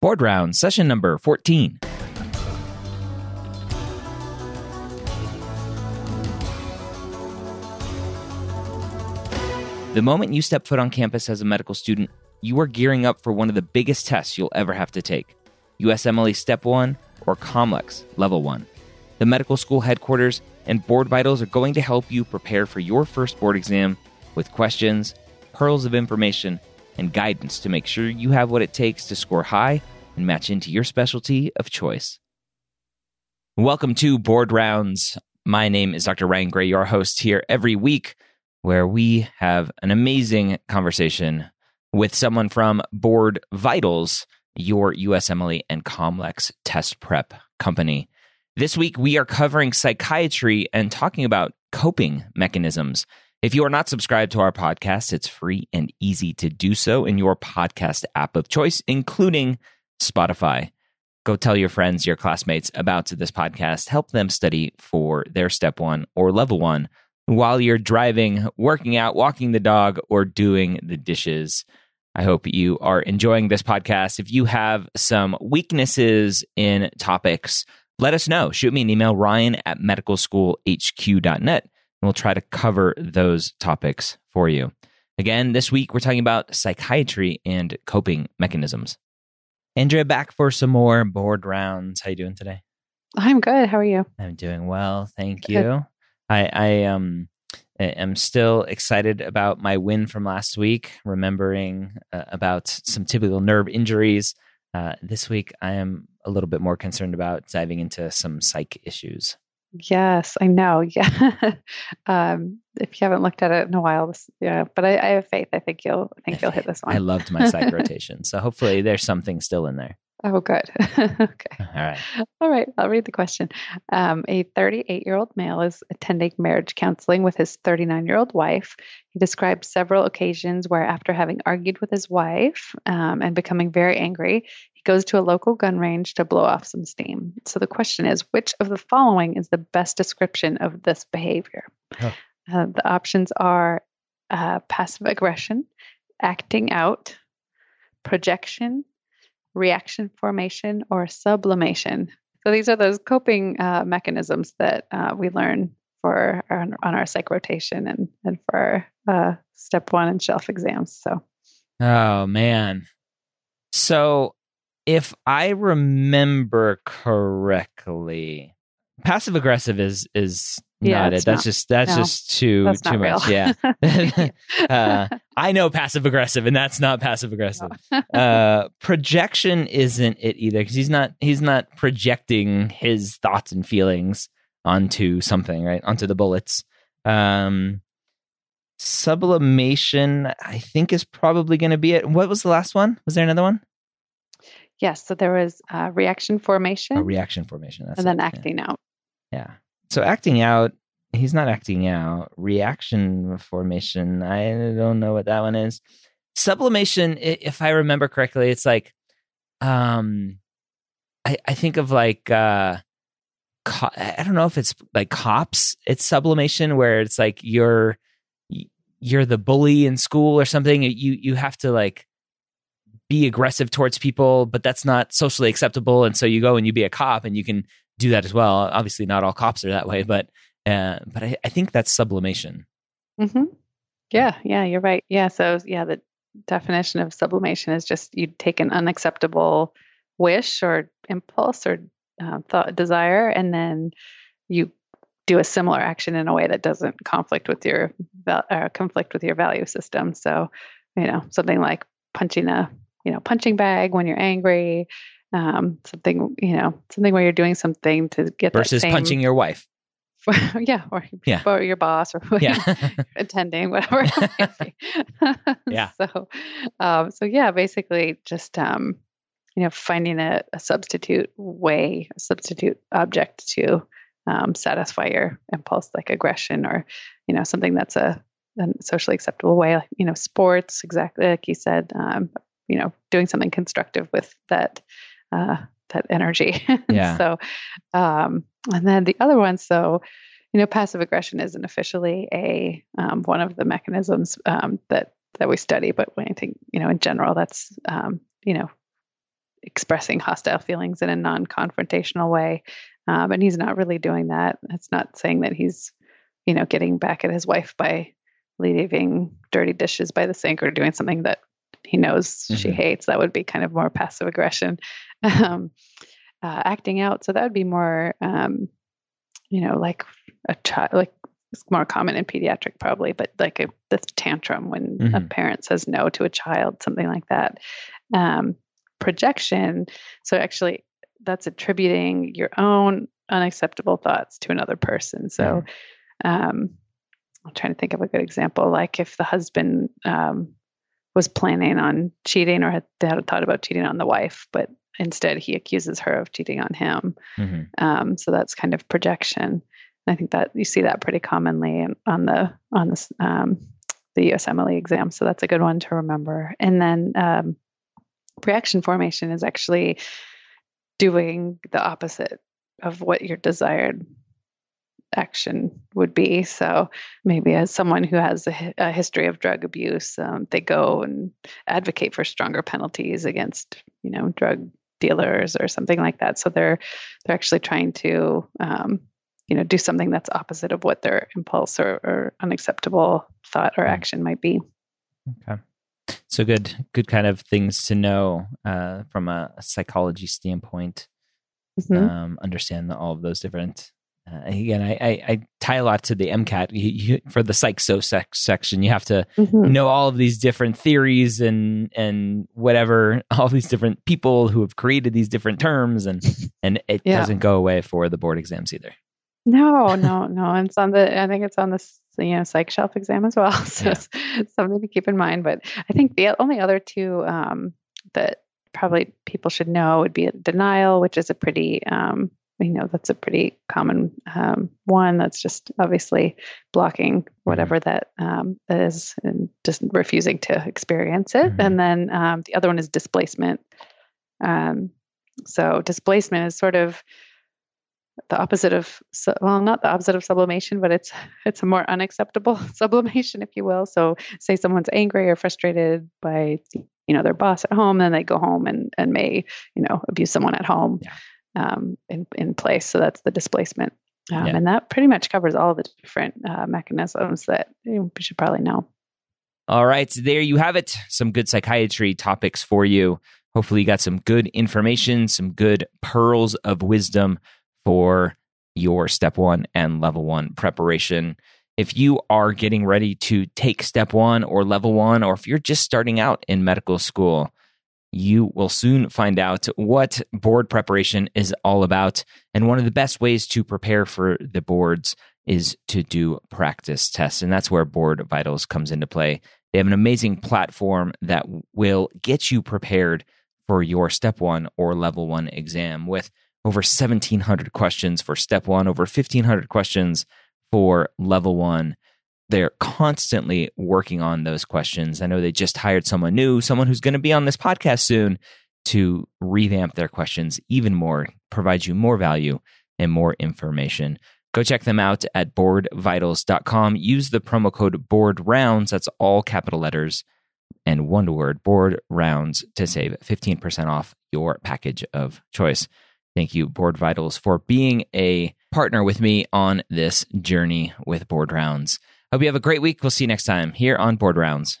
Board round, session number 14. The moment you step foot on campus as a medical student, you are gearing up for one of the biggest tests you'll ever have to take USMLE Step 1 or COMLEX Level 1. The medical school headquarters and Board Vitals are going to help you prepare for your first board exam with questions, pearls of information, and guidance to make sure you have what it takes to score high and match into your specialty of choice. Welcome to Board Rounds. My name is Dr. Ryan Gray, your host here every week, where we have an amazing conversation with someone from Board Vitals, your USMLE and Comlex test prep company. This week, we are covering psychiatry and talking about coping mechanisms. If you are not subscribed to our podcast, it's free and easy to do so in your podcast app of choice, including Spotify. Go tell your friends, your classmates about this podcast. Help them study for their step one or level one while you're driving, working out, walking the dog, or doing the dishes. I hope you are enjoying this podcast. If you have some weaknesses in topics, let us know. Shoot me an email, ryan at medicalschoolhq.net, and we'll try to cover those topics for you. Again, this week we're talking about psychiatry and coping mechanisms. Andrea, back for some more board rounds. How you doing today? I'm good. How are you? I'm doing well, thank good. you. I, I um am still excited about my win from last week, remembering uh, about some typical nerve injuries. Uh, this week, I am a little bit more concerned about diving into some psych issues. Yes, I know. Yeah. um, if you haven't looked at it in a while, this, yeah, but I, I, have faith. I think you'll, I think you'll hit this one. I loved my psych rotation, so hopefully there's something still in there. Oh, good. okay. All right. All right. I'll read the question. Um, a 38 year old male is attending marriage counseling with his 39 year old wife. He describes several occasions where, after having argued with his wife um, and becoming very angry, he goes to a local gun range to blow off some steam. So the question is which of the following is the best description of this behavior? Oh. Uh, the options are uh, passive aggression, acting out, projection, reaction formation, or sublimation. So these are those coping uh, mechanisms that uh, we learn for our, on our psych rotation and and for uh, step one and shelf exams. So, oh man, so if I remember correctly, passive aggressive is is yeah, not it. That's not, just that's no, just too that's too much. Real. Yeah. uh, I know passive aggressive, and that's not passive aggressive. No. uh, projection isn't it either because he's not he's not projecting his thoughts and feelings onto something, right? Onto the bullets. Um, sublimation, I think, is probably going to be it. What was the last one? Was there another one? Yes. So there was uh, reaction formation. Oh, reaction formation. and then it, acting yeah. out. Yeah. So acting out, he's not acting out. Reaction formation, I don't know what that one is. Sublimation, if I remember correctly, it's like, um, I, I think of like, uh, co- I don't know if it's like cops. It's sublimation where it's like you're you're the bully in school or something. You you have to like be aggressive towards people, but that's not socially acceptable. And so you go and you be a cop and you can do that as well. Obviously, not all cops are that way, but uh, but I, I, think that's sublimation. Mm-hmm. Yeah, yeah, you're right. Yeah, so yeah, the definition of sublimation is just you take an unacceptable wish or impulse or uh, thought, desire, and then you do a similar action in a way that doesn't conflict with your uh, conflict with your value system. So, you know, something like punching a you know punching bag when you're angry, um, something you know something where you're doing something to get versus same, punching your wife. yeah, or, yeah. or your boss or yeah. attending whatever. yeah. So, um, so yeah, basically just um, you know finding a, a substitute way, a substitute object to um, satisfy your impulse, like aggression or you know something that's a, a socially acceptable way, like you know sports, exactly like you said. Um, you know, doing something constructive with that uh, that energy. Yeah. so, um, and then the other one, so you know, passive aggression isn't officially a um, one of the mechanisms um, that that we study, but I think you know, in general, that's um, you know, expressing hostile feelings in a non confrontational way. Um, and he's not really doing that. It's not saying that he's, you know, getting back at his wife by leaving dirty dishes by the sink or doing something that he knows mm-hmm. she hates. That would be kind of more passive aggression. Um, uh, acting out. So that would be more, um, you know, like a child, like it's more common in pediatric probably, but like a the tantrum when mm-hmm. a parent says no to a child, something like that. Um, projection. So actually, that's attributing your own unacceptable thoughts to another person. So, um, I'm trying to think of a good example. Like if the husband um, was planning on cheating or had, had a thought about cheating on the wife, but instead he accuses her of cheating on him. Mm-hmm. Um, so that's kind of projection. I think that you see that pretty commonly on the on the um, the USMLE exam. So that's a good one to remember. And then um, reaction formation is actually doing the opposite of what your desired action would be. So maybe as someone who has a, a history of drug abuse, um, they go and advocate for stronger penalties against, you know, drug dealers or something like that. So they're they're actually trying to, um, you know, do something that's opposite of what their impulse or, or unacceptable thought or hmm. action might be. Okay. So good, good kind of things to know uh, from a, a psychology standpoint. Mm-hmm. Um, understand all of those different uh, again, I, I, I, tie a lot to the MCAT you, you, for the psych so section. You have to mm-hmm. know all of these different theories and and whatever, all these different people who have created these different terms, and and it yeah. doesn't go away for the board exams either. No, no, no. It's on the. I think it's on the you know psych shelf exam as well. So yeah. it's something to keep in mind. But I think the only other two um, that probably people should know would be denial, which is a pretty um, you know that's a pretty common um, one that's just obviously blocking whatever mm-hmm. that um, is and just refusing to experience it. Mm-hmm. and then um, the other one is displacement. Um, so displacement is sort of the opposite of well not the opposite of sublimation but it's it's a more unacceptable sublimation if you will. So say someone's angry or frustrated by you know their boss at home then they go home and and may you know abuse someone at home. Yeah um, in, in place. So that's the displacement. Um, yeah. And that pretty much covers all the different uh, mechanisms that we should probably know. All right. So there you have it. Some good psychiatry topics for you. Hopefully, you got some good information, some good pearls of wisdom for your step one and level one preparation. If you are getting ready to take step one or level one, or if you're just starting out in medical school, you will soon find out what board preparation is all about. And one of the best ways to prepare for the boards is to do practice tests. And that's where Board Vitals comes into play. They have an amazing platform that will get you prepared for your step one or level one exam with over 1,700 questions for step one, over 1,500 questions for level one they're constantly working on those questions. I know they just hired someone new, someone who's going to be on this podcast soon to revamp their questions even more, provide you more value and more information. Go check them out at boardvitals.com. Use the promo code board rounds. That's all capital letters and one word board rounds to save 15% off your package of choice. Thank you, Board Vitals, for being a partner with me on this journey with Board Rounds. Hope you have a great week. We'll see you next time here on Board Rounds.